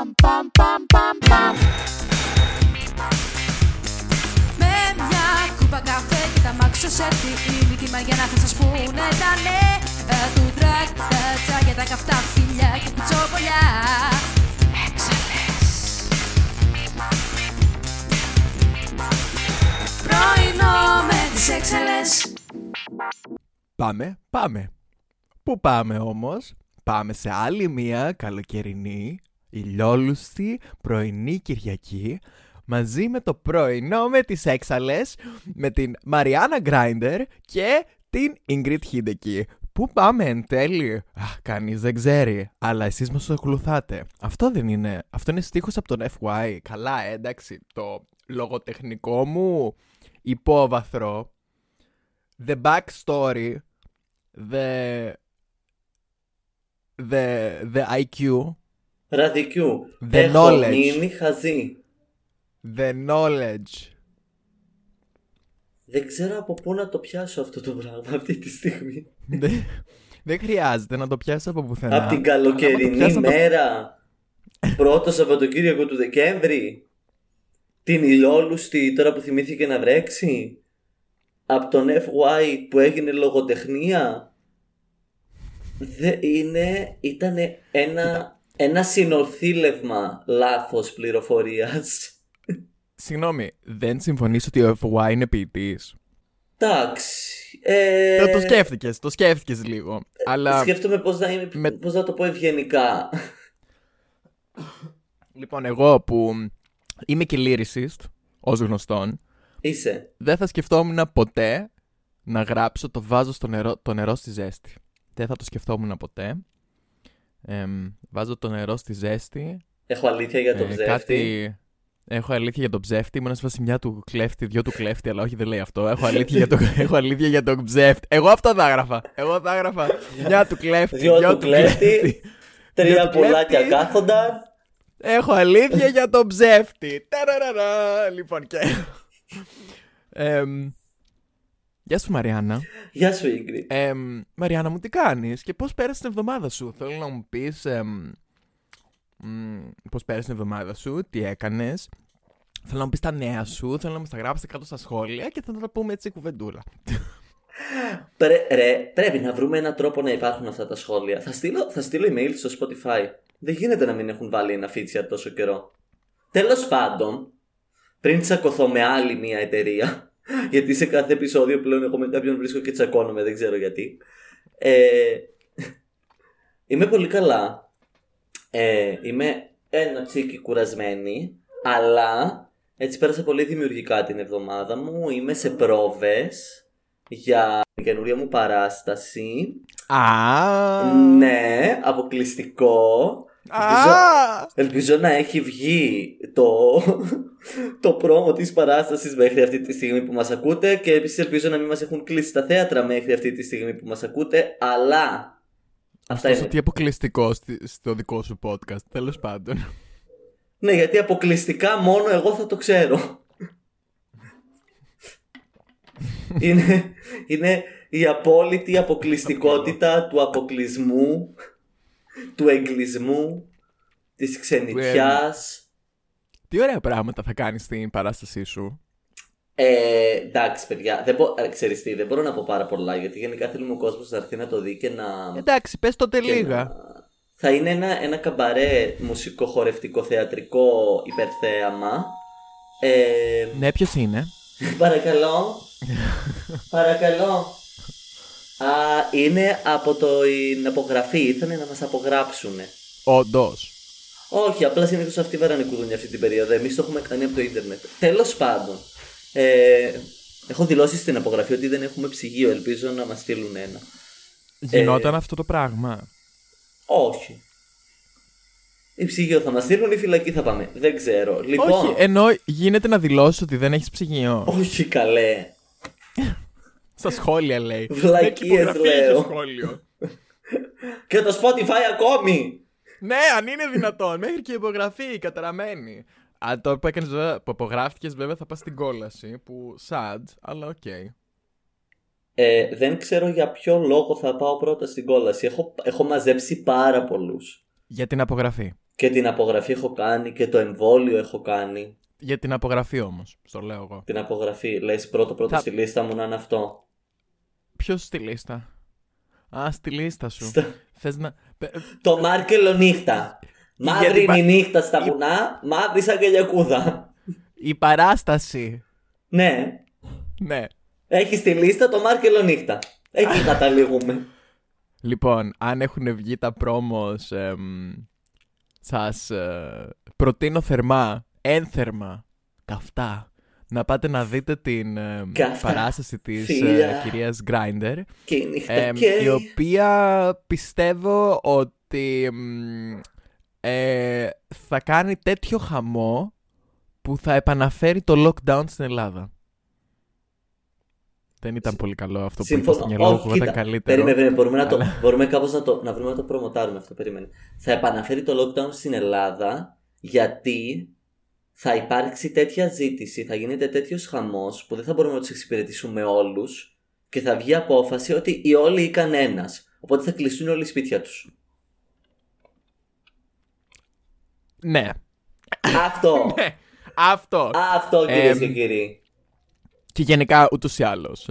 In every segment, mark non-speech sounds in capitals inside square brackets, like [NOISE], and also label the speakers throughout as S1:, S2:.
S1: Παμ, παμ, παμ, παμ, παμ. Με μια κούπα καφέ και τα μάξω σε ήλικη για να θα σας πούνε τα ναι ε, του τρακ, τα τσάκια, τα καυτά φιλιά και κουτσόπολιά. Έξαλες. Πρωινό με τις έξαλες.
S2: Πάμε, πάμε. Πού πάμε όμως; Πάμε σε άλλη μία καλοκαιρινή, ηλιόλουστη, πρωινή Κυριακή μαζί με το πρωινό με τις έξαλες με την Μαριάννα Γκράιντερ και την Ingrid Χίντεκη. Πού πάμε εν τέλει; Αχ, κανείς δεν ξέρει, αλλά εσείς μας ακολουθάτε. Αυτό δεν είναι, αυτό είναι στίχος από τον FY. Καλά, ε, εντάξει, το λογοτεχνικό μου υπόβαθρο, the backstory, the, the, the IQ,
S3: Ραδικιού.
S2: The
S3: Έχω
S2: knowledge.
S3: μείνει χαζή.
S2: the knowledge.
S3: Δεν ξέρω από πού να το πιάσω αυτό το πράγμα αυτή τη στιγμή.
S2: δεν, δεν χρειάζεται να το πιάσει από πουθενά.
S3: από την
S2: Αλλά άμα το
S3: καλοκαιρινή
S2: πιάσεις από-
S3: μέρα. Πρώτο Σαββατοκύριακο του Δεκέμβρη. Την ηλιόλουστη τώρα που θυμήθηκε να βρέξει. Από τον FY που έγινε λογοτεχνία. Δεν είναι, ήταν ένα, ένα συνοθήλευμα λάθος πληροφορίας.
S2: Συγγνώμη, δεν συμφωνείς ότι ο FY είναι ποιητής;
S3: Εντάξει. Ε,
S2: Το, το σκέφτηκες, το σκέφτηκες λίγο. Αλλά
S3: Σκέφτομαι πώς να, είμαι,
S2: με-
S3: πώς να το πω ευγενικά.
S2: λοιπόν, εγώ που είμαι και lyricist, ως γνωστόν,
S3: Είσαι.
S2: δεν θα σκεφτόμουν ποτέ να γράψω το βάζω στο νερό, το νερό στη ζέστη. Δεν θα το σκεφτόμουν ποτέ. Εμ, βάζω το νερό στη ζέστη.
S3: Έχω αλήθεια για τον
S2: Ε,
S3: ψεύτη;
S2: κάτι... Έχω αλήθεια για τον ψεύτη. Ήμουν σε φάση μια του κλέφτη, δυο του κλέφτη, αλλά όχι δεν λέει αυτό. Έχω αλήθεια, για, τον... [LAUGHS] Έχω αλήθεια για τον ψεύτη. Εγώ αυτό θα έγραφα. Εγώ θα έγραφα μια του κλέφτη,
S3: Δυο
S2: δυο
S3: του κλέφτη. Τρία
S2: Δυο του
S3: πουλάκια
S2: κλέφτη.
S3: κάθονταν.
S2: Έχω αλήθεια για τον ψεύτη. Ταραραρα. Λοιπόν και. Εμ, Γεια σου Μαριάννα.
S3: Γεια σου, Ingrid.
S2: Εμ, Μαριάννα μου τι κάνεις και πώς πέρασε την εβδομάδα σου; Θέλω να μου πεις εμ, μ, πώς πέρασε την εβδομάδα σου, τι έκανες; Θέλω να μου πεις τα νέα σου, θέλω να μας τα γράψετε κάτω στα σχόλια και θα τα πούμε έτσι κουβεντούλα.
S3: Πρέ, ρε, πρέπει να βρούμε έναν τρόπο να υπάρχουν αυτά τα σχόλια. Θα στείλω, θα στείλω email στο Spotify. Δεν γίνεται να μην έχουν βάλει ένα feature τόσο καιρό. Τέλος πάντων, πριν τσακωθώ με άλλη μια εταιρεία, [LAUGHS] γιατί σε κάθε επεισόδιο πλέον εγώ με κάποιον βρίσκω και τσακώνομαι, δεν ξέρω γιατί. Ε, είμαι πολύ καλά. Ε, είμαι ένα τσίκι κουρασμένη, αλλά έτσι πέρασα πολύ δημιουργικά την εβδομάδα μου. Είμαι σε πρόβες για την καινούρια μου παράσταση.
S2: Α!
S3: Ναι, αποκλειστικό. Ελπίζω,
S2: Α!
S3: ελπίζω να έχει βγει το, το πρόμο της παράστασης μέχρι αυτή τη στιγμή που μας ακούτε και επίσης ελπίζω να μην μας έχουν κλείσει τα θέατρα μέχρι αυτή τη στιγμή που μας ακούτε, αλλά αυτά
S2: Ωστόσο,
S3: είναι.
S2: τι αποκλειστικός στη- στο δικό σου podcast, τέλος πάντων.
S3: Ναι, γιατί αποκλειστικά μόνο εγώ θα το ξέρω. είναι, είναι η απόλυτη αποκλειστικότητα του αποκλεισμού, του εγκλισμού, της ξενιτιάς.
S2: Τι ωραία πράγματα θα κάνεις στην παράστασή σου.
S3: Ε, εντάξει, παιδιά, δεν, μπο... ε, ξέρεις τι, δεν μπορώ να πω πάρα πολλά γιατί γενικά θέλουμε ο κόσμος να έρθει να το δει και να.
S2: Εντάξει, πες τότε
S3: και
S2: λίγα.
S3: να- Θα είναι ένα, ένα καμπαρέ μουσικό, χορευτικό, θεατρικό υπερθέαμα. Ε,
S2: Ναι, ποιος είναι;
S3: παρακαλώ. [LAUGHS] παρακαλώ. Α, είναι από το, την απογραφή. Ήθελαν να μας απογράψουν.
S2: Όντως.
S3: Όχι, απλά συνήθω αυτοί βαράνε κουδούνια αυτή την περίοδο. Εμείς το έχουμε κάνει από το ίντερνετ. Τέλος πάντων. Ε, έχω δηλώσει στην απογραφή ότι δεν έχουμε ψυγείο. Ελπίζω να μας στείλουν ένα.
S2: Γινόταν
S3: Ε,
S2: αυτό το πράγμα;
S3: Όχι. Η ψυγείο θα μας στείλουν ή φυλακή θα πάμε. Δεν ξέρω. Λοιπόν.
S2: Όχι, ενώ γίνεται να δηλώσεις ότι δεν έχεις ψυγείο.
S3: όχι καλέ.
S2: Στα σχόλια λέει.
S3: Βλακίες
S2: Έχει υπογραφή
S3: λέω.
S2: στο σχόλιο.
S3: Και το Spotify ακόμη.
S2: ναι, αν είναι δυνατόν. Μέχρι και η υπογραφή καταραμένη. Αν το που έκανες βέβαια, που απογράφτηκες βέβαια θα πας στην κόλαση. Που sad, αλλά οκ.
S3: Ε, δεν ξέρω για ποιο λόγο θα πάω πρώτα στην κόλαση. Έχω, έχω μαζέψει πάρα πολλούς.
S2: Για την απογραφή.
S3: Και την απογραφή έχω κάνει και το εμβόλιο έχω κάνει.
S2: Για την απογραφή όμως, στο λέω εγώ.
S3: Την απογραφή. Λες πρώτο πρώτο
S2: Θα-
S3: στη λίστα μου να είναι αυτό.
S2: Ποιος στη λίστα; Α, στη λίστα σου.
S3: Στο-
S2: Θες να. πε-
S3: Το Μάρκελο νύχτα. Μαύρη
S2: την
S3: είναι
S2: πα-
S3: η νύχτα στα
S2: η-
S3: βουνά, μαύρη σαν κελιακούδα.
S2: Η παράσταση.
S3: Ναι,
S2: Ναι.
S3: έχει στη λίστα το Μάρκελο νύχτα. Εκεί [LAUGHS] καταλήγουμε.
S2: Λοιπόν, αν έχουν βγει τα πρόμος, εμ, σας ε, προτείνω θερμά, ένθερμα, καυτά, να πάτε να δείτε την ε,
S3: Καυτά,
S2: παράσταση της ε,
S3: φίλια.
S2: κυρίας Grinder,
S3: Και η νύχτα
S2: εμ,
S3: και.
S2: η οποία πιστεύω ότι εμ, ε, θα κάνει τέτοιο χαμό που θα επαναφέρει το lockdown στην Ελλάδα. Δεν ήταν πολύ καλό αυτό που είπα
S3: Συμφωνώ.
S2: στο μυαλό μου,
S3: Όχι,
S2: που ήταν
S3: κοίτα,
S2: καλύτερο.
S3: Περίμενε, περίμενε, μπορούμε, να, το,
S2: Αλλά-
S3: μπορούμε κάπως να, το, να βρούμε να το προμοτάρουμε αυτό. Περίμενε. Θα επαναφέρει το lockdown στην Ελλάδα γιατί θα υπάρξει τέτοια ζήτηση, θα γίνεται τέτοιος χαμός που δεν θα μπορούμε να τους εξυπηρετήσουμε όλους και θα βγει απόφαση ότι οι όλοι ή κανένας. Οπότε θα κλειστούν όλοι σπίτια τους.
S2: Ναι.
S3: Αυτό. [LAUGHS]
S2: Ναι. Αυτό.
S3: Αυτό κυρίες
S2: Εμ,
S3: και κύριοι.
S2: Και γενικά ούτως ή άλλως.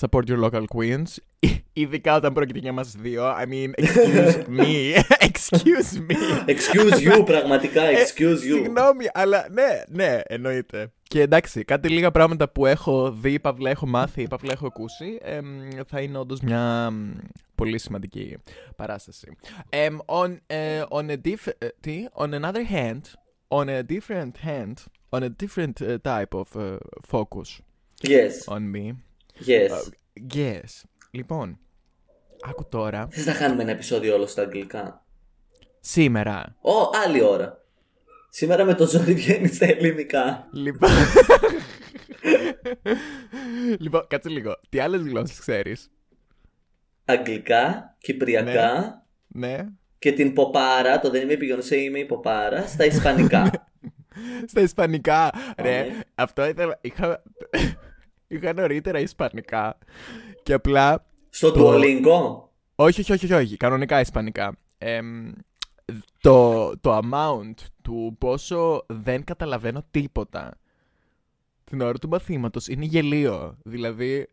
S2: support your local queens. [LAUGHS] Ειδικά όταν πρόκειται για μας δύο. I mean, excuse [LAUGHS] me. [LAUGHS] excuse me.
S3: Excuse you, πραγματικά, excuse you.
S2: Ε, Συγγνώμη, αλλά ναι, ναι, εννοείται. Και εντάξει, κάτι λίγα πράγματα που έχω δει, παύλα έχω μάθει, παύλα έχω ακούσει, εμ, θα είναι όντως μια μ, πολύ σημαντική παράσταση. Εμ, on, ε, on, a diff, ε, τι; on another hand, on a different hand, on a different ε, type of ε, focus
S3: Yes,
S2: on me.
S3: yes.
S2: Yes. Λοιπόν, άκου τώρα,
S3: Θες να κάνουμε ένα επεισόδιο όλο στα αγγλικά.
S2: σήμερα,
S3: Ω, άλλη ώρα. Σήμερα με το ζόρι βγαίνει στα ελληνικά.
S2: Λοιπόν. [LAUGHS] λοιπόν, κάτσε λίγο. Τι άλλες γλώσσες ξέρεις;
S3: Αγγλικά, κυπριακά
S2: Ναι.
S3: και την ποπάρα, το δεν είμαι η Beyoncé, είμαι η ποπάρα, στα ισπανικά. [LAUGHS]
S2: Στα Ισπανικά. Ρε,
S3: ναι.
S2: αυτό ήθελα. Είχα, είχα νωρίτερα Ισπανικά. Και απλά.
S3: Στο
S2: Το-
S3: Duolingo;
S2: Όχι, όχι, όχι, όχι, όχι. Κανονικά Ισπανικά. Εμ, το, το amount του πόσο δεν καταλαβαίνω τίποτα την ώρα του μαθήματος είναι γελίο. Δηλαδή,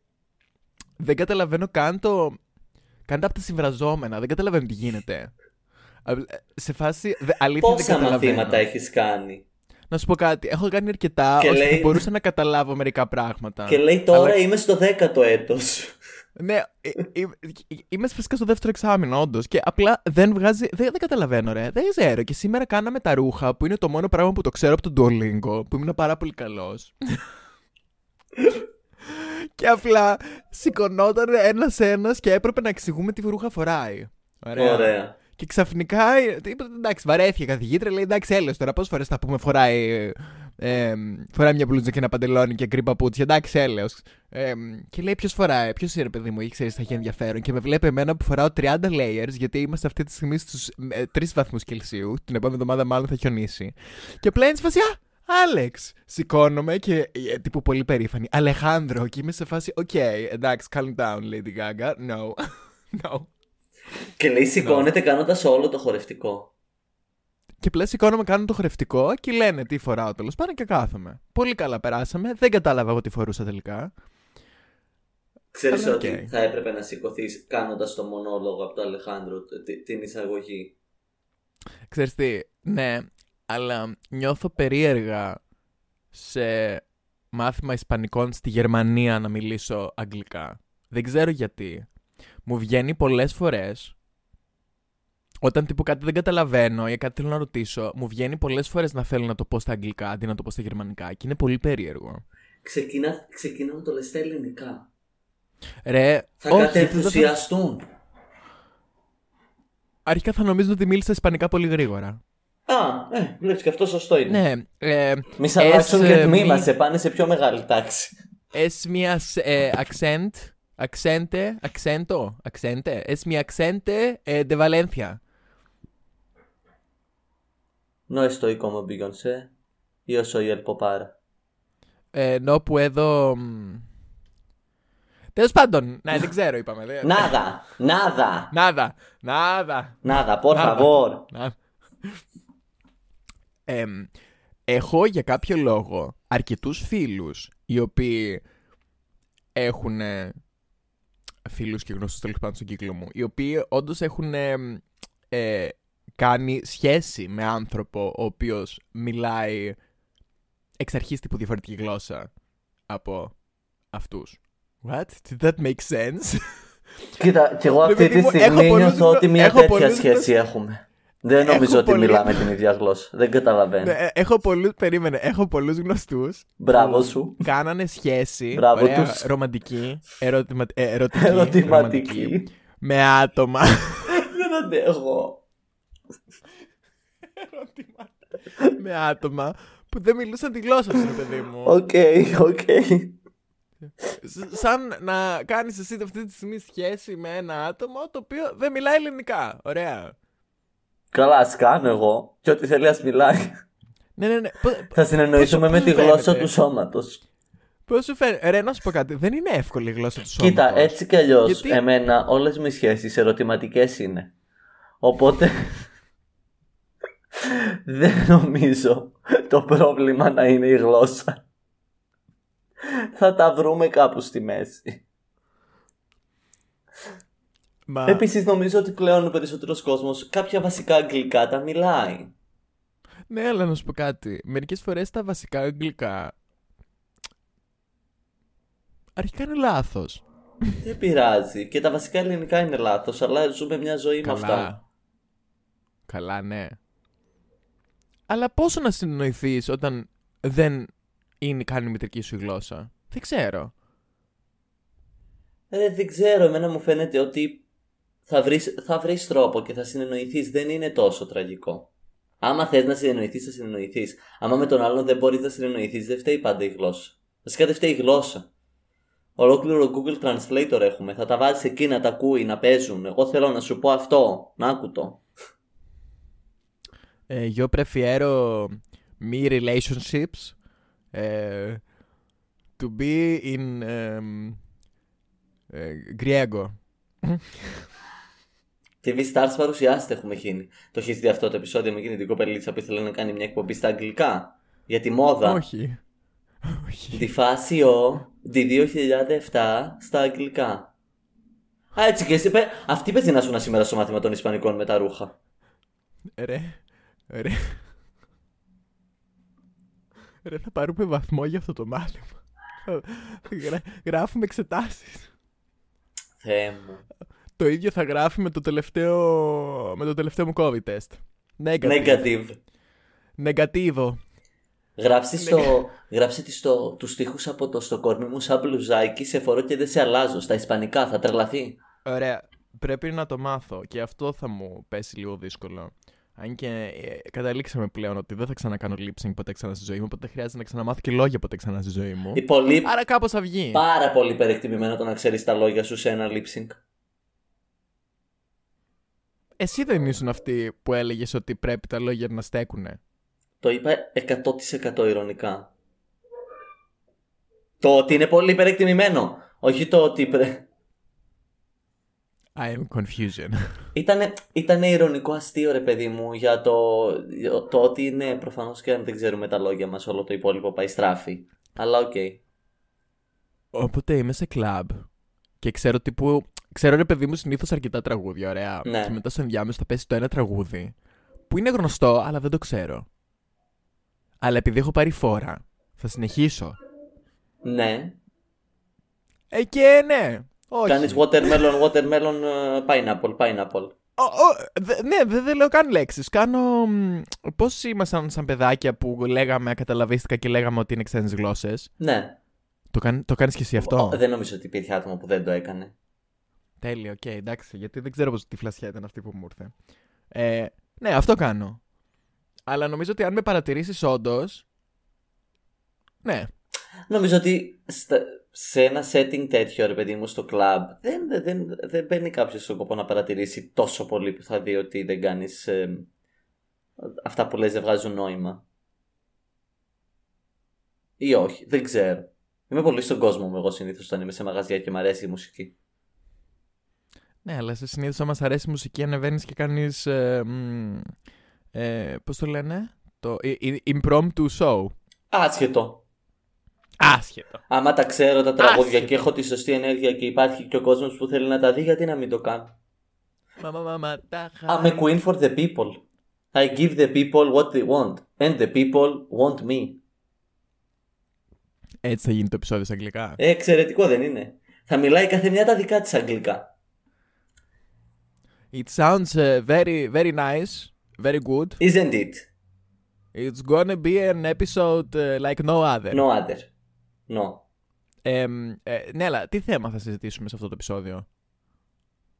S2: δεν καταλαβαίνω καν το... Καν τα από τα συμβραζόμενα. Δεν καταλαβαίνω τι γίνεται. Α, Σε φάση, δε- αλήθεια δεν
S3: Πόσα
S2: καταλαβαίνω.
S3: μαθήματα έχεις κάνει;
S2: Να σου πω κάτι. Έχω κάνει αρκετά
S3: Και
S2: ώστε
S3: λέει-
S2: να μπορούσα να καταλάβω μερικά πράγματα.
S3: Και λέει τώρα
S2: Αλλά-
S3: είμαι στο δέκατο έτος.
S2: Ναι, ε, ε, ε, είμαι φυσικά στο δεύτερο εξάμεινο, όντως. Και απλά δεν βγάζει. Δεν, δεν καταλαβαίνω, ρε. Δεν ξέρω. Και σήμερα κάναμε τα ρούχα, που είναι το μόνο πράγμα που το ξέρω από τον Duolingo, που ήμουν πάρα πολύ καλός. και απλά σηκωνόταν ένα-ένα και έπρεπε να εξηγούμε τι ρούχα φοράει. Ωραία.
S3: Ωραία.
S2: Και ξαφνικά, ε, είπα, εντάξει, βαρέθηκε η καθηγήτρια, λέει εντάξει, έλεος τώρα, πόσες φορές θα πούμε φοράει, ε, φοράει μια μπλούζα και ένα παντελόνι και γκρι παπούτσια, εντάξει, έλεος. Ε, και λέει ποιος φοράει, ποιος είναι, ρε παιδί μου, ή ξέρεις, θα έχει ενδιαφέρον. Και με βλέπει εμένα που φοράω 30 layers, γιατί είμαστε αυτή τη στιγμή στους 3 βαθμούς Κελσίου. Την επόμενη εβδομάδα μάλλον θα χιονίσει. Και απλά είναι σε φάση, Α, Άλεξ! Σηκώνομαι και ε, τύπου πολύ περήφανη. Αλεχάνδρο, και είμαι σε φάση, οκ, εντάξει, calm down, Lady Gaga. No. [LAUGHS] no.
S3: Και λέει σηκώνεται κάνοντας όλο το χορευτικό.
S2: Και πλέον σηκώνομαι, κάνω το χορευτικό και λένε τι φοράω τέλος πάντων και κάθομαι. Πολύ καλά περάσαμε. Δεν κατάλαβα εγώ τι φορούσα τελικά.
S3: Ξέρεις
S2: Αλλά
S3: ότι
S2: οκ.
S3: θα έπρεπε να σηκωθείς κάνοντας το μονόλογο από το Αλεχάνδρο, τε- την εισαγωγή.
S2: Ξέρεις τι, ναι, αλλά νιώθω περίεργα σε μάθημα Ισπανικών στη Γερμανία να μιλήσω αγγλικά. Δεν ξέρω γιατί. Μου βγαίνει πολλές φορές όταν τύπου κάτι δεν καταλαβαίνω ή κάτι θέλω να ρωτήσω, μου βγαίνει πολλές φορές να θέλω να το πω στα αγγλικά αντί να το πω στα γερμανικά και είναι πολύ περίεργο.
S3: Ξεκίνα, ξεκίνα να το λες στα ελληνικά.
S2: Ρε,
S3: Θα
S2: όχι,
S3: κατενθουσιαστούν.
S2: Αρχικά θα νομίζω ότι μίλησα Ισπανικά πολύ γρήγορα.
S3: Α, ε, βλέπεις και αυτό σωστό είναι.
S2: Ναι, ε,
S3: Μη σε αλλάξουν
S2: es,
S3: και
S2: ε,
S3: τμήμα,
S2: μη-
S3: σε πάνε σε πιο μεγάλη τάξη.
S2: es mi as- eh, accent, Αξέντε, αξέντο, αξέντε. Es mi ε, de Valencia.
S3: No estoy como Beyoncé. Yo soy el popar.
S2: Ε, no puedo... Τέλο πάντων, ναι, δεν ξέρω, είπαμε.
S3: Νάδα,
S2: νάδα. Νάδα,
S3: νάδα. Por favor.
S2: έχω για κάποιο λόγο αρκετούς φίλους οι οποίοι έχουν ε, φίλους και γνωστούς τέλος πάντων στον κύκλο μου οι οποίοι όντως έχουν ε, ε, κάνει σχέση με άνθρωπο ο οποίος μιλάει εξ αρχής τύπου διαφορετική γλώσσα από αυτούς. What? Did that make sense?
S3: Κοίτα, κι εγώ
S2: Ρε
S3: αυτή
S2: παιδί
S3: τη
S2: μου,
S3: στιγμή
S2: έχω πολλούς
S3: νιώθω ότι μια
S2: έχω
S3: τέτοια
S2: πολλούς
S3: σχέση
S2: γνωστούς-
S3: έχουμε. Δεν
S2: Έχω
S3: νομίζω ότι
S2: πολύ-
S3: μιλάμε την ίδια γλώσσα. Δεν καταλαβαίνω.
S2: Ναι, ε, έχω πολλούς, περίμενε, έχω πολλούς γνωστούς
S3: Μπράβο
S2: που
S3: σου.
S2: Κάνανε σχέση,
S3: Μπράβο
S2: ωραία,
S3: τους.
S2: ρομαντική, ερωτημα, ε, ερωτική,
S3: Ερωτηματική.
S2: ρομαντική, με άτομα. [LAUGHS]
S3: Δεν αντέχω.
S2: με άτομα που δεν μιλούσαν τη γλώσσα σου, ρε παιδί μου.
S3: OK, OK.
S2: Σ- Σαν να κάνεις εσύ αυτή τη στιγμή σχέση με ένα άτομο το οποίο δεν μιλάει ελληνικά. Ωραία.
S3: Καλά, ας κάνω εγώ. Και ό,τι θέλει ας μιλάει.
S2: Ναι, ναι, ναι. Πώς,
S3: Θα συνεννοήσουμε
S2: πώς
S3: με
S2: σου
S3: τη γλώσσα
S2: φαίνεται;
S3: του σώματος.
S2: πώς σου φαίνεται; Ρε, να σου πω κάτι. Δεν είναι εύκολη η γλώσσα του σώματος.
S3: Κοίτα, έτσι κι αλλιώς,
S2: Γιατί-
S3: εμένα όλες μου οι σχέσεις ερωτηματικές είναι. Οπότε [LAUGHS] δεν νομίζω το πρόβλημα να είναι η γλώσσα. Θα τα βρούμε κάπου στη μέση.
S2: Μα...
S3: Επίσης νομίζω ότι πλέον ο περισσότερος κόσμος κάποια βασικά αγγλικά τα μιλάει.
S2: Ναι, αλλά να σου πω κάτι. Μερικές φορές τα βασικά αγγλικά. Αρχικά είναι λάθος.
S3: Δεν πειράζει. Και τα βασικά ελληνικά είναι λάθος, αλλά ζούμε μια ζωή με αυτά.
S2: Καλά. Καλά, ναι. Αλλά πόσο να συνεννοηθεί όταν δεν είναι καν η μητρική σου η γλώσσα; Δεν ξέρω.
S3: Ε, δεν ξέρω, εμένα μου φαίνεται ότι θα βρεις, θα βρεις τρόπο και θα συνεννοηθείς. Δεν είναι τόσο τραγικό. Άμα θες να συνεννοηθείς, θα συνεννοηθείς. Άμα με τον άλλον δεν μπορείς να συνεννοηθείς, δεν φταίει πάντα η γλώσσα. Βασικά δεν φταίει η γλώσσα. Ολόκληρο Google Translator έχουμε. Θα τα βάζεις εκεί να τα ακούει, να παίζουν. Εγώ θέλω να σου πω αυτό. Να άκου το.
S2: Ε, yo prefiero mi relationships ε, to be in εμ, ε, griego.
S3: TV Stars παρουσιάστε έχουμε γίνει. Το έχεις δει αυτό το επεισόδιο με εκείνη την κοπελίτσα που ήθελε να κάνει μια εκπομπή στα αγγλικά; Για τη μόδα;
S2: Όχι. Όχι.
S3: Τη φάση ο τη 2007 στα αγγλικά. Α, έτσι και εσύ είπε, αυτή παίζει να σου σήμερα στο μάθημα των Ισπανικών με τα ρούχα.
S2: Ρε, ρε. Ρε, θα πάρουμε βαθμό για αυτό το μάθημα. Θα- γρα- γράφουμε εξετάσεις.
S3: Θεέ μου.
S2: Το ίδιο θα γράφει με το τελευταίο, με το τελευταίο μου COVID test. Negative.
S3: Negative.
S2: Negativo.
S3: Γράψει στο, γράψε τη στο, τους στίχους από το στο κορμί μου σαν μπλουζάκι, σε φορώ και δεν σε αλλάζω. Στα ισπανικά θα τρελαθεί.
S2: Ωραία. Πρέπει να το μάθω και αυτό θα μου πέσει λίγο δύσκολο. Αν και ε, καταλήξαμε πλέον ότι δεν θα ξανακάνω lip sync ποτέ ξανά στη ζωή μου, οπότε χρειάζεται να ξαναμάθω και λόγια ποτέ ξανά στη ζωή μου.
S3: Η πολύ,
S2: Άρα κάπως θα βγει.
S3: πάρα πολύ υπερεκτιμημένο το να ξέρεις τα λόγια σου σε ένα lip sync.
S2: Εσύ δεν ήσουν αυτή που έλεγες ότι πρέπει τα λόγια να στέκουνε;
S3: Το είπα 100% ειρωνικά. Το ότι είναι πολύ υπερεκτιμημένο. Όχι το ότι. πρέ-
S2: I am confusion.
S3: Ήτανε, ήτανε ειρωνικό αστείο ρε παιδί μου για το, για το ότι είναι προφανώς και αν δεν ξέρουμε τα λόγια μας όλο το υπόλοιπο πάει στράφι. Αλλά οκ.
S2: Όποτε είμαι σε κλαμπ και ξέρω τύπου. Ξέρω ρε παιδί μου συνήθως αρκετά τραγούδια, ωραία.
S3: Ναι.
S2: Και μετά στο ενδιάμεσο θα πέσει το ένα τραγούδι που είναι γνωστό, αλλά δεν το ξέρω. Αλλά επειδή έχω πάρει φόρα, θα συνεχίσω.
S3: Ναι.
S2: Ε, και ναι. Όχι.
S3: Κάνεις watermelon, watermelon, ε, pineapple, pineapple.
S2: Ο, ο, δε- ναι, δεν δεν λέω καν λέξεις. Κάνω... Πώς ήμασταν σαν παιδάκια που λέγαμε ακαταλαβίστηκα και λέγαμε ότι είναι ξένες γλώσσες.
S3: Ναι.
S2: Το, κάν, το κάνεις και εσύ αυτό;
S3: Ο- δεν νομίζω ότι υπήρχε άτομο που δεν το έκανε.
S2: Τέλειο, οκ, εντάξει, γιατί δεν ξέρω πώς τι φλασιά ήταν αυτή που μου ήρθε. Ε, ναι, αυτό κάνω. Αλλά νομίζω ότι αν με παρατηρήσεις όντως. Ναι.
S3: Νομίζω ότι στα- σε ένα setting τέτοιο, ρε παιδί μου, στο club, δεν, δεν, δεν, δεν μπαίνει κάποιος στον κόπο να παρατηρήσει τόσο πολύ που θα δει ότι δεν κάνεις. αυτά που λες δεν βγάζουν νόημα. Ή όχι, δεν ξέρω. Είμαι πολύ στον κόσμο μου εγώ συνήθως όταν είμαι σε μαγαζιά και μου αρέσει η μουσική.
S2: Ναι, αλλά σε συνήθως άμα σ' αρέσει η μουσική ανεβαίνεις και κάνεις... Ε, μ, ε, πώς το λένε; το i- i- impromptu show.
S3: Άσχετο.
S2: Άσχετο.
S3: Άμα τα ξέρω τα τραγούδια
S2: Άσχετο.
S3: και έχω τη σωστή ενέργεια και υπάρχει και ο κόσμος που θέλει να τα δει, γιατί να μην το κάνω;
S2: Μα, μα, μα, μα, τα
S3: I'm a queen for the people. I give the people what they want. And the people want me.
S2: Έτσι θα γίνει το επεισόδιο στα αγγλικά.
S3: Ε, εξαιρετικό δεν είναι. Θα μιλάει κάθε μια τα δικά της αγγλικά.
S2: It sounds uh, very, very nice. Very good.
S3: Isn't it?
S2: It's gonna be an episode uh, like no other.
S3: No other. No.
S2: Εμ, ε, ναι, αλλά τι θέμα θα συζητήσουμε σε αυτό το επεισόδιο;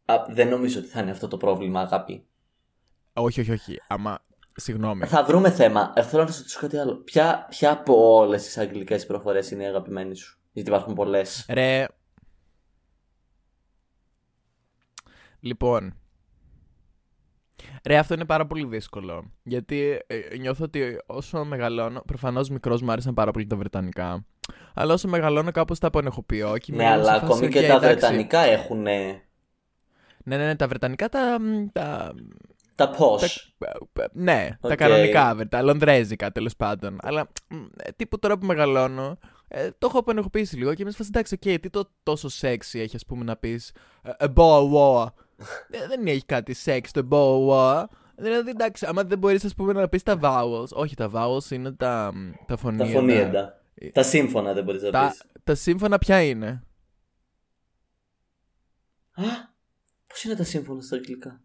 S3: Α, δεν νομίζω ότι θα είναι αυτό το πρόβλημα, αγάπη.
S2: Όχι, όχι, όχι. Άμα. Συγγνώμη.
S3: Θα βρούμε θέμα. Ε, θέλω να σας ρωτήσω κάτι άλλο. Ποια, ποια από όλες τις αγγλικές προφορές είναι η αγαπημένη σου, Γιατί υπάρχουν πολλές.
S2: Ρε. Λοιπόν. Ρε, αυτό είναι πάρα πολύ δύσκολο. Γιατί ε, νιώθω ότι όσο μεγαλώνω. Προφανώς μικρός μου άρεσαν πάρα πολύ τα Βρετανικά. Αλλά όσο μεγαλώνω, κάπως τα απενεχοποιώ. Και
S3: Ναι,
S2: είμαι
S3: αλλά
S2: σε φάση,
S3: ακόμη και
S2: «OK,
S3: τα
S2: εντάξει».
S3: βρετανικά έχουν.
S2: Ναι, ναι, ναι, τα Βρετανικά τα. τα
S3: Τα πώς.
S2: ναι, τα
S3: Οκ.
S2: κανονικά, βρε, τα λονδρέζικα τέλος πάντων. Αλλά μ, ε, τύπου τώρα που μεγαλώνω, ε, το έχω απενεχοποιήσει λίγο και είμαι σε φάση εντάξει, οκ, τι το τόσο sexy έχει, ας πούμε, να πεις A bottle water. Ε, δεν έχει κάτι sexy το bottle water. Δηλαδή, εντάξει, άμα δεν μπορείς, ας πούμε, να πεις τα vowels. Όχι, τα vowels είναι τα, μ, τα
S3: Τα
S2: φωνήεντα.
S3: φωνήεντα. Τα σύμφωνα δεν μπορείς να
S2: Τα,
S3: πεις.
S2: τα σύμφωνα ποια είναι;
S3: Α, πώς είναι τα σύμφωνα στα αγγλικά;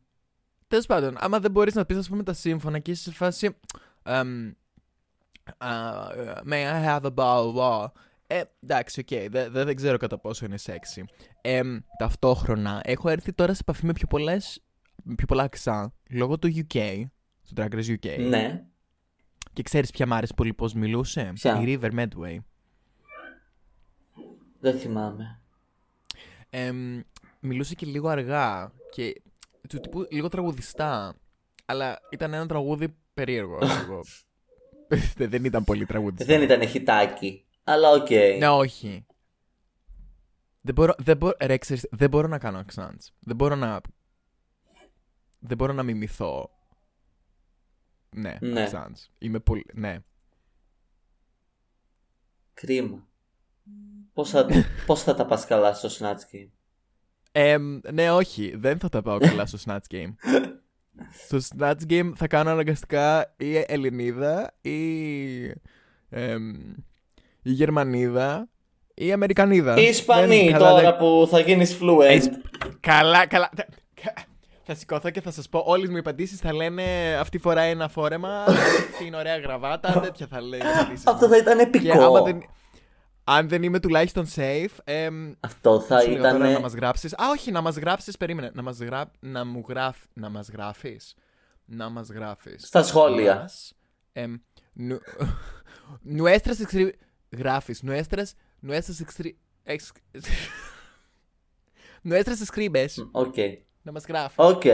S2: Τέλος πάντων, άμα δεν μπορείς να πεις, ας πούμε, τα σύμφωνα και είσαι σε φάση. εμ, α, may I have a bottle water. Ε, εντάξει, οκ, δεν δε, δεν ξέρω κατά πόσο είναι sexy. Εμ, ταυτόχρονα, έχω έρθει τώρα σε επαφή με πιο, πολλές, πιο πολλά αξά λόγω του UK, του Drag Race UK.
S3: Ναι.
S2: Και ξέρεις ποια μ' άρεσε πολύ πώς μιλούσε;
S3: Ποια;
S2: Η River Medway.
S3: Δεν θυμάμαι.
S2: Εμ, μιλούσε και λίγο αργά και του τύπου λίγο τραγουδιστά. Αλλά ήταν ένα τραγούδι περίεργο. λίγο. Δεν- [LAUGHS] δεν ήταν πολύ τραγουδιστά.
S3: Δεν ήταν χιτάκι. Αλλά οκ.
S2: Ναι, όχι. Δεν μπορώ, δεν μπορώ, ρε, ξέρεις, δεν μπορώ να κάνω accents. Δεν μπορώ να... Δεν μπορώ να μιμηθώ. Ναι,
S3: Ναι.
S2: accents. Είμαι πολύ... Ναι.
S3: Κρίμα. Πώς θα, πώς θα τα πας καλά στο Snatch Game;
S2: Εμ, ναι, όχι. Δεν θα τα πάω καλά στο Snatch Game. [LAUGHS] στο Snatch Game θα κάνω αναγκαστικά ή Ελληνίδα ή εμ, η Γερμανίδα ή η Αμερικανίδα.
S3: Οι Ισπανοί
S2: Δεν- καλά,
S3: τώρα
S2: δεν-
S3: που θα γίνεις fluent.
S2: Ισ- Καλά, καλά. Θα σηκωθώ και θα σας πω όλες μου οι απαντήσεις θα λένε αυτή φοράει ένα φόρεμα, [LAUGHS] αυτή είναι ωραία γραβάτα, τέτοια θα λέει οι απαντήσεις
S3: Αυτό
S2: μου.
S3: θα ήταν
S2: Και άμα
S3: επικό.
S2: δεν, αν δεν είμαι τουλάχιστον safe, εμ,
S3: Αυτό θα
S2: σου λέγα τώρα
S3: ήταν.
S2: να μας γράψεις. Α, όχι, να μας γράψεις, περίμενε. Να μας γρά... να μου γράφ... να μας γράφεις. Να μας γράφεις.
S3: Στα σχόλια.
S2: Μας, εμ, νου... [LAUGHS] Nuestras εξρι... Γράφεις. Nuestras... Nuestras εξρι... Εξ... [LAUGHS] Nuestras escribes.
S3: Οκ.
S2: Να μας γράφεις.
S3: Οκ.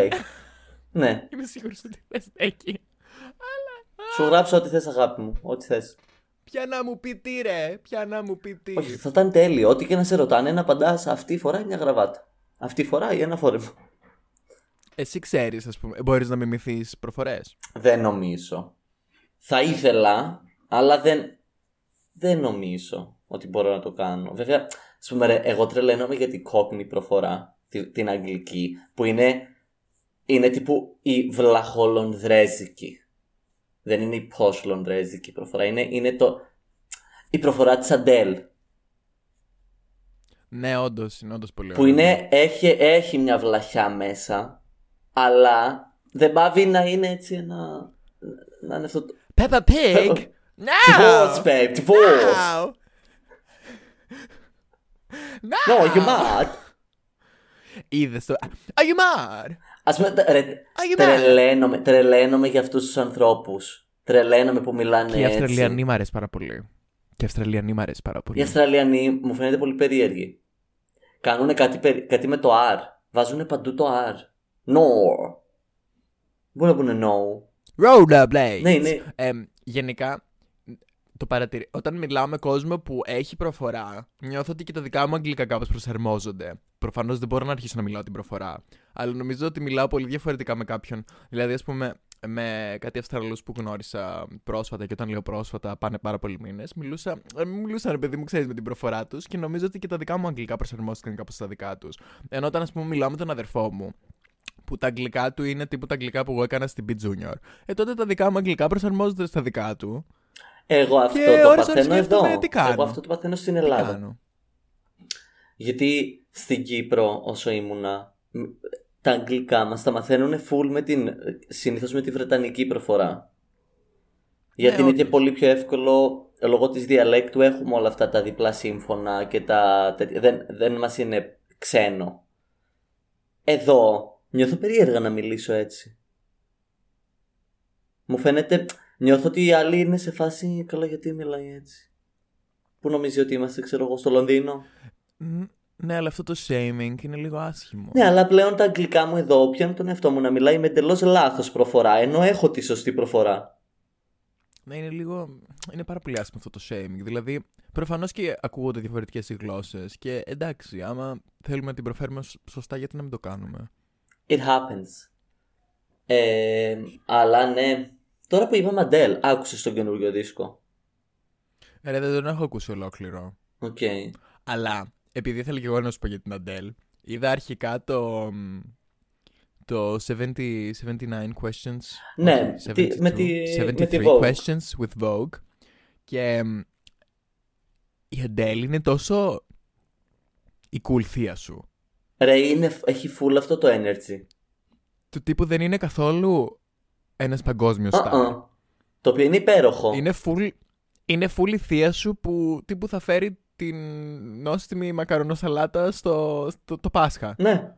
S3: Ναι.
S2: Είμαι σίγουρος ότι θες εκεί.
S3: Σου γράψω ό,τι θες αγάπη μου. Ό,τι θες.
S2: Ποια να μου πει τι ρε. Ποια να μου πει τι.
S3: Όχι, θα ήταν τέλειο. Ό,τι και να σε ρωτάνε, να απαντάς αυτή φοράει μια γραβάτα. Αυτή φοράει ένα φόρεμα.
S2: Εσύ ξέρεις, ας πούμε. Μπορείς να μιμηθείς προφορές;
S3: Δεν νομίζω. Θα ήθελα, αλλά δεν, δεν νομίζω ότι μπορώ να το κάνω. Βέβαια, ας πούμε, ρε, εγώ τρελαίνομαι για την κόκκινη προφορά, τη- την αγγλική, που είναι, είναι τύπου η βλαχολονδρέζικη. Δεν είναι η πόσλονδρέζικη προφορά, είναι, είναι το, η προφορά της Αντέλ.
S2: Ναι, όντως, είναι όντως πολύ
S3: Που
S2: ωραία.
S3: είναι, έχει, έχει μια βλαχιά μέσα, αλλά δεν πάβει να είναι έτσι ένα. να είναι αυτό το.
S2: Peppa Pig! No!
S3: Divorce, babe, divorce.
S2: No! No!
S3: No, you're mad;
S2: Είδες το... Are you mad?
S3: Ας πούμε, τε- ρε,
S2: Are you mad?
S3: τρελαίνομαι, τρελαίνομαι για αυτούς τους ανθρώπους. Τρελαίνομαι που μιλάνε
S2: Και η
S3: έτσι.
S2: Αυστραλιανή μ' αρέσει πάρα πολύ. Και η Αυστραλιανή μ' αρέσει πάρα
S3: Οι
S2: πολύ.
S3: Αυστραλιανοί μου φαίνεται πολύ περίεργοι. Κάνουν κάτι, περί- κάτι με το R. Βάζουν παντού το R. No. Μπορεί να πούνε no.
S2: Rollerblades!
S3: Ναι, ναι.
S2: Εμ, γενικά, το παρατηρεί. Όταν μιλάω με κόσμο που έχει προφορά, νιώθω ότι και τα δικά μου αγγλικά κάπως προσαρμόζονται. Προφανώς δεν μπορώ να αρχίσω να μιλάω την προφορά. Αλλά νομίζω ότι μιλάω πολύ διαφορετικά με κάποιον. Δηλαδή, ας πούμε, με κάτι Αυστραλούς που γνώρισα πρόσφατα και όταν λέω πρόσφατα πάνε πάρα πολλοί μήνες μιλούσα, ε, μιλούσαν παιδί μου ξέρεις με την προφορά τους και νομίζω ότι και τα δικά μου αγγλικά προσαρμόστηκαν κάπως στα δικά τους. Ενώ όταν ας πούμε μιλάω με τον αδερφό μου που τα αγγλικά του είναι τύπου τα αγγλικά που εγώ έκανα στην B Junior. Ε, τότε τα δικά μου αγγλικά προσαρμόζονται στα δικά του.
S3: Εγώ αυτό
S2: Και
S3: το
S2: ώρες
S3: παθαίνω
S2: ώρες
S3: εδώ.
S2: σκέφτομαι τι κάνω.
S3: Εγώ αυτό το παθαίνω στην
S2: Τι
S3: Ελλάδα.
S2: κάνω.
S3: Γιατί στην Κύπρο όσο ήμουνα μ, τα αγγλικά μας τα μαθαίνουν full με την, συνήθως με τη βρετανική προφορά. Γιατί είναι και
S2: όντως.
S3: πολύ πιο εύκολο λόγω της διαλέκτου έχουμε όλα αυτά τα διπλά σύμφωνα και τα τέτοια. Δεν, δεν μας είναι ξένο. Εδώ νιώθω περίεργα να μιλήσω έτσι. Μου φαίνεται, νιώθω ότι οι άλλοι είναι σε φάση καλά γιατί μιλάει έτσι; Πού νομίζει ότι είμαστε ξέρω εγώ στο Λονδίνο.
S2: Μ, Ναι, αλλά αυτό το shaming είναι λίγο άσχημο.
S3: Ναι, αλλά πλέον τα αγγλικά μου εδώ πιάνουν τον εαυτό μου να μιλάει με εντελώς λάθος προφορά, ενώ έχω τη σωστή προφορά.
S2: Ναι, είναι λίγο. Είναι πάρα πολύ άσχημο αυτό το shaming. Δηλαδή, προφανώς και ακούγονται διαφορετικές οι γλώσσες. Και εντάξει, άμα θέλουμε να την προφέρουμε σ- σωστά, γιατί να μην το κάνουμε;
S3: It happens. Ε, αλλά ναι. Τώρα που είπαμε Αντέλ, άκουσες τον καινούργιο δίσκο;
S2: Ε, Ρε, δεν τον έχω ακούσει ολόκληρο.
S3: Οκ.
S2: Αλλά επειδή ήθελα και εγώ να σου πω για την Αντέλ, είδα αρχικά το. μ, Το 70, 79 questions.
S3: Ναι,
S2: όχι,
S3: τι- με τη-
S2: 73
S3: με τη Vogue.
S2: questions with Vogue. Και μ, η Αντέλ είναι τόσο η cool θεία σου.
S3: Ρε, είναι, έχει full αυτό το energy.
S2: Του τύπου δεν είναι καθόλου ένας παγκόσμιος star.
S3: Uh-uh. Το οποίο είναι υπέροχο.
S2: Είναι full, είναι full η θεία σου που τύπου θα φέρει την νόστιμη μακαρονοσαλάτα στο, στο το Πάσχα.
S3: Ναι.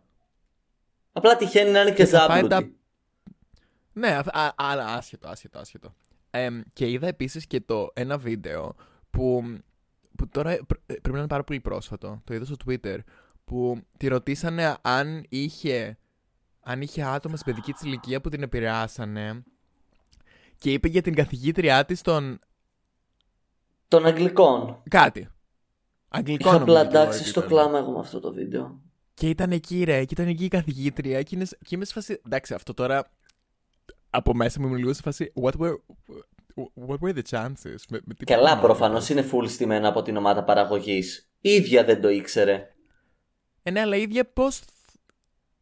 S3: Απλά τυχαίνει να είναι και,
S2: Και θα φάει
S3: ζάμπλουτη.
S2: τα- Ναι, α- α- αλλά άσχετο, άσχετο, άσχετο. Εμ, και είδα επίσης και το ένα βίντεο που, που τώρα πρέ- πρέπει να είναι πάρα πολύ πρόσφατο. Το είδα στο Twitter. Που τη ρωτήσανε αν είχε, αν είχε άτομα στην παιδική της ηλικία που την επηρεάσανε. Και είπε για την καθηγήτριά της των
S3: Των Αγγλικών.
S2: κάτι. Αγγλικό
S3: Είχα
S2: νομίζω
S3: πλαντάξει
S2: ότι
S3: στο
S2: ήταν.
S3: κλάμα εγώ με αυτό το βίντεο.
S2: Και ήταν εκεί ρε, και ήταν εκεί η καθηγήτρια και, είναι, και είμαι σε φάση, εντάξει αυτό τώρα από μέσα μου είμαι λίγο σε φάση, what were, what were the chances; Με, με τι
S3: Καλά,
S2: πράγμα
S3: προφανώς
S2: ήταν;
S3: είναι full στημένα από την ομάδα παραγωγής. Η ίδια δεν το ήξερε.
S2: Ε, ναι, αλλά η ίδια πώς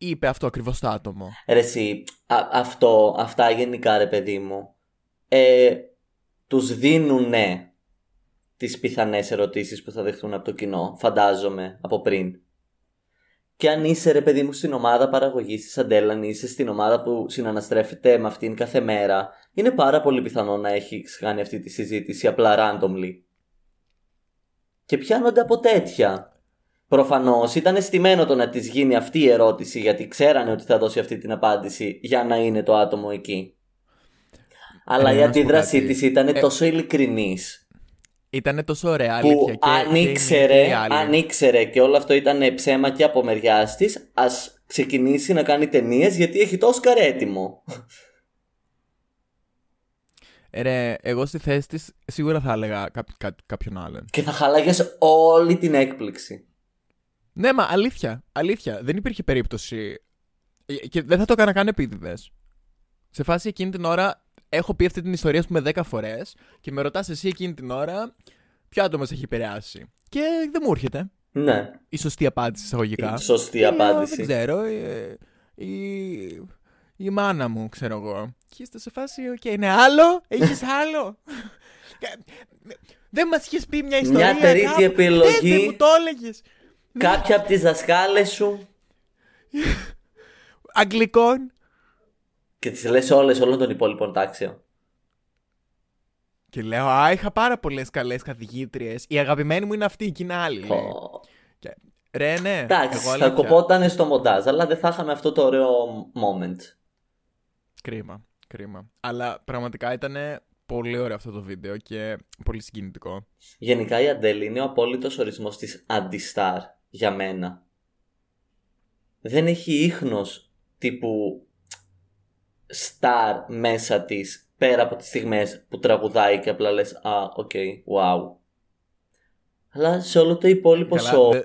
S2: είπε αυτό ακριβώς το άτομο.
S3: Ρε εσύ, α- αυτό, αυτά γενικά ρε παιδί μου, ε, τους δίνουνε τις πιθανές ερωτήσεις που θα δεχτούν από το κοινό, φαντάζομαι, από πριν. Και αν είσαι ρε παιδί μου στην ομάδα παραγωγής της Αντέλα, αν είσαι στην ομάδα που συναναστρέφεται με αυτήν κάθε μέρα, είναι πάρα πολύ πιθανό να έχεις κάνει αυτή τη συζήτηση απλά randomly. Και πιάνονται από τέτοια. Προφανώς ήταν στημένο το να της γίνει αυτή η ερώτηση γιατί ξέρανε ότι θα δώσει αυτή την απάντηση για να είναι το άτομο εκεί. Αλλά
S2: Ε,
S3: η
S2: να σου πω
S3: αντίδρασή
S2: κάτι.
S3: της ήταν
S2: Ε,
S3: τόσο ειλικρινής
S2: Ήταν τόσο ωραία
S3: που
S2: αλήθεια και,
S3: αν
S2: και η
S3: ήξερε,
S2: μία και η άλλη.
S3: αν ήξερε και όλο αυτό ήταν ψέμα και από μεριάς της, ας ξεκινήσει να κάνει ταινίες γιατί έχει το Όσκαρ έτοιμο.
S2: Ε, Ρε, εγώ στη θέση της σίγουρα θα έλεγα κά- κά- κάποιον άλλον.
S3: Και θα χαλάγες όλη την έκπληξη.
S2: Ναι, μα αλήθεια, αλήθεια. Δεν υπήρχε περίπτωση. Ε, Και δεν θα το έκανα καν επίτηδες. Σε φάση εκείνη την ώρα έχω πει αυτή την ιστορία ας πούμε 10 φορές και με ρωτάς εσύ εκείνη την ώρα ποιο άτομο σε έχει επηρεάσει. Και δεν μου έρχεται
S3: Ναι,
S2: η σωστή απάντηση εισαγωγικά.
S3: η σωστή
S2: Και λέω,
S3: απάντηση.
S2: Δεν ξέρω. ε, η, η μάνα μου, ξέρω εγώ. Και είστε σε φάση, οκ, είναι άλλο, έχεις [LAUGHS] άλλο. Ε, δεν μας είχες πει μια ιστορία.
S3: τρίτη
S2: κάπου.
S3: επιλογή.
S2: Πες, δεν μου το έλεγες.
S3: Κάποια από τις δασκάλες σου
S2: Αγγλικών.
S3: και τις λες όλες όλων των υπόλοιπων τάξεων.
S2: Και λέω, Α, είχα πάρα πολλές καλές καθηγήτριες. Η αγαπημένη μου είναι αυτή και είναι άλλη. λέει.
S3: Πω.
S2: Και, ρε, ναι.
S3: Εντάξει,
S2: εγώ
S3: θα
S2: αλήθεια.
S3: κοπόταν στο μοντάζ, αλλά δεν θα είχαμε αυτό το ωραίο moment.
S2: Κρίμα, κρίμα. Αλλά πραγματικά ήταν πολύ ωραίο αυτό το βίντεο και πολύ συγκινητικό.
S3: Γενικά η Αντέλ είναι ο απόλυτος ορισμός της αντιστάρ για μένα. Δεν έχει ίχνος τύπου στάρ μέσα της πέρα από τις στιγμές που τραγουδάει και απλά λες «Α, οκ, wow». Αλλά σε όλο το υπόλοιπο
S2: Καλά,
S3: show
S2: δε-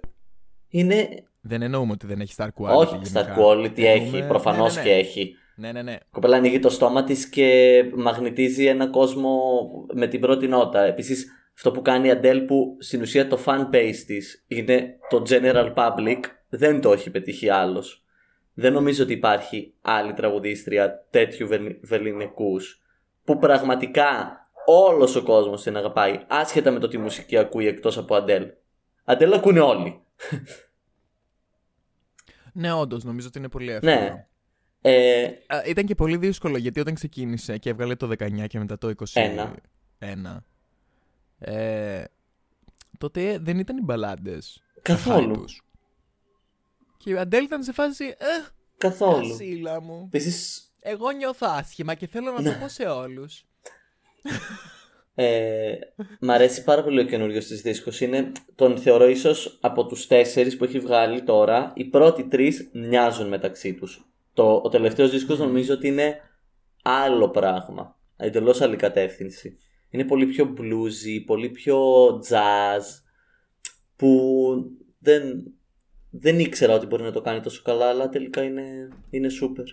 S3: είναι...
S2: δεν εννοούμε ότι δεν έχει star quality.
S3: Όχι,
S2: γενικά.
S3: star quality
S2: Εννοούμε-
S3: έχει, προφανώς
S2: ναι, ναι,
S3: και
S2: ναι.
S3: έχει.
S2: Ναι, ναι, ναι.
S3: Η κοπέλα ανοίγει το στόμα της και μαγνητίζει ένα κόσμο με την πρώτη νότα. Επίσης, αυτό που κάνει η Αντέλ που στην ουσία το fan base της είναι το general public, δεν το έχει πετύχει άλλος. Δεν νομίζω ότι υπάρχει άλλη τραγουδίστρια τέτοιου βελ- βεληνικούς που πραγματικά όλος ο κόσμος την αγαπάει άσχετα με το τι μουσική ακούει εκτός από Αντέλ. Αντέλ ακούνε όλοι.
S2: Ναι, όντως, νομίζω ότι είναι πολύ εύκολο.
S3: Ναι. Ε,
S2: Α, ήταν και πολύ δύσκολο γιατί όταν ξεκίνησε και έβγαλε το 19 και μετά το 21.
S3: Ένα.
S2: Ε, τότε δεν ήταν οι μπαλάντες.
S3: καθόλου.
S2: Και η Αντέλ ήταν σε φάση. Ε,
S3: Καθόλου.
S2: Ασίλα μου.
S3: Επίση,
S2: Εγώ νιώθω άσχημα και θέλω να
S3: Ναι.
S2: το πω σε όλους.
S3: ε, μ' αρέσει πάρα πολύ ο καινούριο της δίσκος. Είναι, τον θεωρώ ίσως από τους τέσσερις που έχει βγάλει τώρα. Οι πρώτοι τρεις μοιάζουν μεταξύ τους. Το, ο τελευταίος δίσκος νομίζω ότι είναι άλλο πράγμα. Εντελώς άλλη κατεύθυνση. Είναι πολύ πιο bluesy, πολύ πιο jazz. Που δεν, δεν ήξερα ότι μπορεί να το κάνει τόσο καλά, αλλά τελικά είναι, είναι super.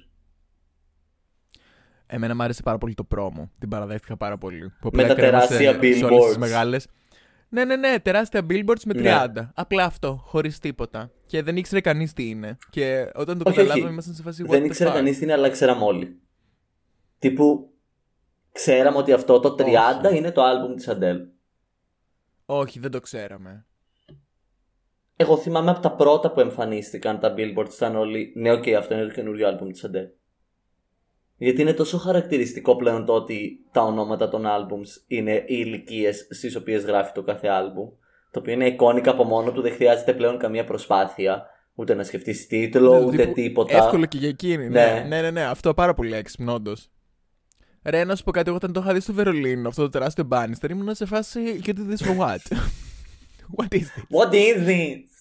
S2: Εμένα μου άρεσε πάρα πολύ το πρόμο. Την παραδέχτηκα πάρα πολύ. Που
S3: Με
S2: απλά
S3: τα
S2: κρέμασε
S3: τεράστια
S2: σε όλες τις
S3: billboards.
S2: μεγάλες. Ναι, ναι, ναι, τεράστια billboards με
S3: Ναι.
S2: 30. Απλά αυτό, χωρίς τίποτα. Και δεν ήξερε κανείς τι είναι. Και όταν το
S3: Όχι,
S2: καταλάβαμε,
S3: όχι.
S2: ήμασταν σε φάση. what
S3: Δεν
S2: the
S3: ήξερε
S2: fuck.
S3: κανείς τι είναι, αλλά ξέραμε όλοι. Τύπου, ξέραμε ότι αυτό το 30
S2: Όχι.
S3: είναι το άλμπουμ της Αντέλ.
S2: Όχι, δεν το ξέραμε.
S3: Εγώ θυμάμαι από τα πρώτα που εμφανίστηκαν τα billboards ήταν όλοι ναι, οκ, αυτό είναι το καινούριο άλμπουμ της Αντέλ. Γιατί είναι τόσο χαρακτηριστικό πλέον το ότι τα ονόματα των άλμπουμς είναι οι ηλικίες στις οποίες γράφει το κάθε άλμπουμ. Το οποίο είναι iconic από μόνο του, δεν χρειάζεται πλέον καμία προσπάθεια. Ούτε να σκεφτείς τίτλο,
S2: Ναι,
S3: ούτε
S2: τύπου
S3: τίποτα.
S2: Εύκολο και για εκείνη. Ναι.
S3: Ναι.
S2: ναι, ναι, ναι, αυτό πάρα πολύ έξυπνο, όντως. Ρε, να σου πω κάτι, εγώ όταν το είχα δει στο Βερολίνο, αυτό το τεράστιο μπάνιστερ, ήμουν σε φάση. You did this for what? [LAUGHS] what is this?
S3: What is this?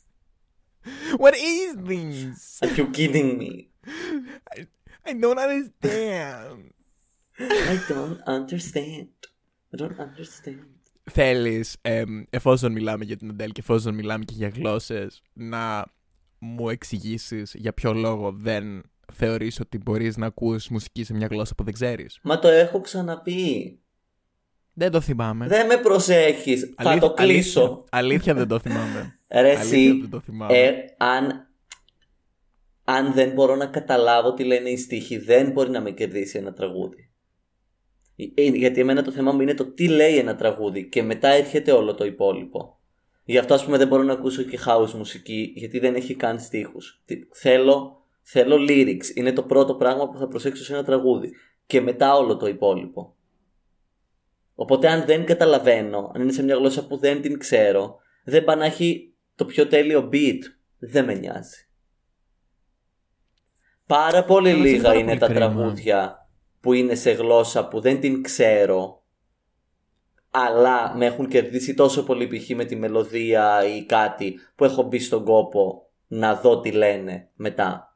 S2: What is this?
S3: Are you kidding me?
S2: I don't understand.
S3: I don't understand. I don't understand.
S2: Θέλεις, εμ, εφόσον μιλάμε για την Αντέλ και εφόσον μιλάμε και για γλώσσες, να μου εξηγήσεις για ποιο λόγο δεν θεωρείς ότι μπορείς να ακούς μουσική σε μια γλώσσα που δεν ξέρεις;
S3: Μα το έχω ξαναπεί.
S2: Δεν το θυμάμαι.
S3: Δεν με προσέχεις. Θα το κλείσω.
S2: Αλήθεια, αλήθεια δεν το θυμάμαι. [LAUGHS]
S3: Ρε
S2: αλήθεια
S3: εσύ,
S2: δεν το θυμάμαι.
S3: ε, αν, αν δεν μπορώ να καταλάβω τι λένε οι στίχοι, δεν μπορεί να με κερδίσει ένα τραγούδι. Ε, ε, Γιατί εμένα το θέμα μου είναι το τι λέει ένα τραγούδι και μετά έρχεται όλο το υπόλοιπο. Γι' αυτό ας πούμε δεν μπορώ να ακούσω και house μουσική γιατί δεν έχει καν στίχους. Τι- Θέλω, θέλω lyrics. Είναι το πρώτο πράγμα που θα προσέξω σε ένα τραγούδι. Και μετά όλο το υπόλοιπο. Οπότε αν δεν καταλαβαίνω, αν είναι σε μια γλώσσα που δεν την ξέρω, δεν πάει να έχει το πιο τέλειο beat. Δεν με νοιάζει. Πάρα πολύ
S2: Όμως είναι
S3: λίγα
S2: πάρα
S3: είναι
S2: πολύ
S3: τα
S2: κρίμα.
S3: τραγούδια που είναι σε γλώσσα που δεν την ξέρω αλλά με έχουν κερδίσει τόσο πολύ π.χ. με τη μελωδία ή κάτι που έχω μπει στον κόπο να δω τι λένε μετά.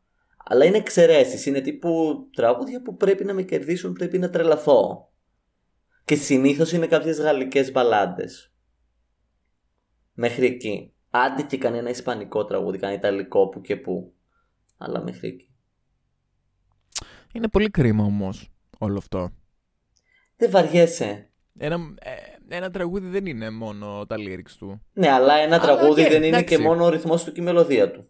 S3: Αλλά είναι εξαιρέσεις, είναι τύπου τραγούδια που πρέπει να με κερδίσουν, πρέπει να τρελαθώ. Και συνήθως είναι κάποιες γαλλικές μπαλάντες. Μέχρι εκεί. Άντε και κανένα ισπανικό τραγούδι, κανένα ιταλικό που και που. Αλλά μέχρι εκεί.
S2: Είναι πολύ κρίμα όμως όλο αυτό.
S3: Δεν βαριέσαι.
S2: Ένα, ε, ένα τραγούδι δεν είναι μόνο τα lyrics του.
S3: Ναι, αλλά ένα
S2: Αλλά
S3: τραγούδι
S2: οκ,
S3: δεν είναι
S2: εντάξει.
S3: και μόνο ο ρυθμός του και η μελωδία του.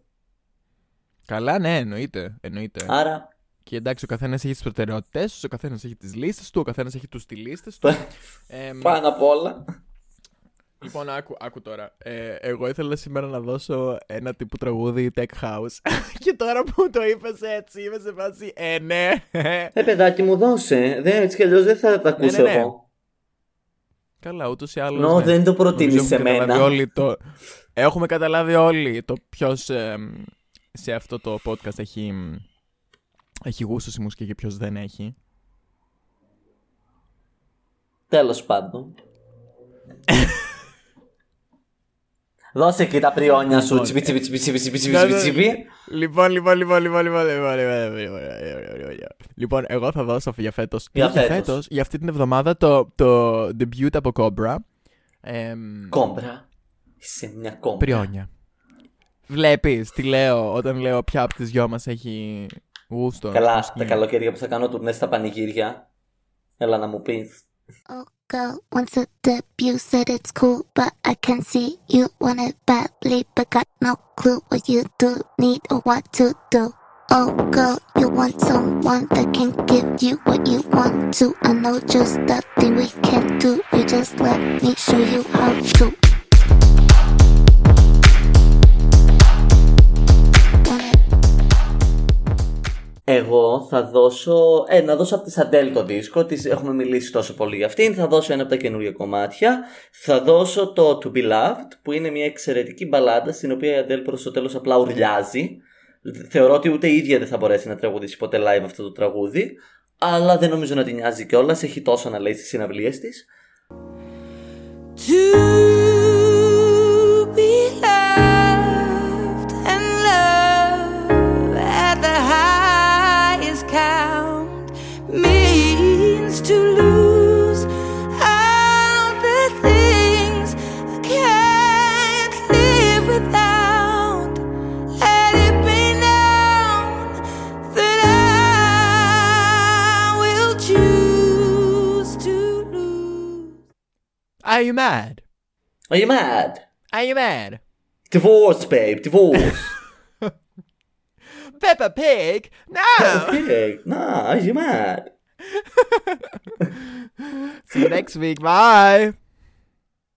S2: Καλά, ναι, εννοείται. εννοείται.
S3: Άρα
S2: Και εντάξει, ο καθένας έχει τις προτεραιότητές του, ο καθένας έχει τις λίστες του, ο καθένας έχει τους στυλίστες του. Ε,
S3: πάνω απ' όλα.
S2: λοιπόν, άκου, άκου τώρα. Ε, εγώ ήθελα σήμερα να δώσω ένα τύπου τραγούδι tech house. [LAUGHS] και τώρα που το είπες έτσι, είμαι σε φάση. Ε, ναι.
S3: Ε, παιδάκι μου, δώσε. Δεν, έτσι κι αλλιώς δεν θα τα ακούσω
S2: ναι, ναι.
S3: εγώ.
S2: Καλά, ούτως ή άλλως.
S3: Νο, δεν το προτείνεις σε μένα.
S2: Όλοι το... Έχουμε καταλάβει όλοι το ποιος σε αυτό το podcast έχει, έχει γούστος η μουσική και ποιο δεν έχει.
S3: Τέλο πάντων. Δώσε και τα πριόνια σου. Τσιπι, τσιπι, τσιπι, τσιπι, τσιπι.
S2: Λοιπόν, λοιπόν, λοιπόν, λοιπόν, λοιπόν, λοιπόν, λοιπόν, εγώ θα δώσω για φέτος.
S3: Για φέτος.
S2: Για αυτή την εβδομάδα το, το debut από Cobra.
S3: Κόμπρα. Είσαι μια κόμπρα.
S2: Πριόνια. Βλέπεις τι λέω όταν λέω ποια από τις δυο μας έχει Γούστο.
S3: Καλά, τα καλοκαίρια που θα κάνω τουρνέ στα πανηγύρια. Έλα να μου πει.
S4: Oh, girl, wants to debut, said it's cool, but I can see you want it badly, but got no clue what you do, need or what to do. Oh, girl, you want someone that can give you what you want to. I know just that thing we can do. You just let me show you how to.
S3: Εγώ θα δώσω. Ε, να δώσω από τη Σαντέλ το δίσκο. Της έχουμε μιλήσει τόσο πολύ για αυτήν. Θα δώσω ένα από τα καινούργια κομμάτια. Θα δώσω το To Be Loved, που είναι μια εξαιρετική μπαλάντα στην οποία η Αντέλ προς το τέλος απλά ουρλιάζει. Θεωρώ ότι ούτε η ίδια δεν θα μπορέσει να τραγουδήσει ποτέ live αυτό το τραγούδι. Αλλά δεν νομίζω να την νοιάζει κιόλας. Έχει τόσο να λέει
S1: στις συναυλίες της.
S2: Are you mad?
S3: Are you mad?
S2: Are you mad?
S3: Divorce, babe, divorce. [LAUGHS]
S2: Peppa Pig? No!
S3: okay. Nah, are you mad? [LAUGHS]
S2: See you next week. Bye!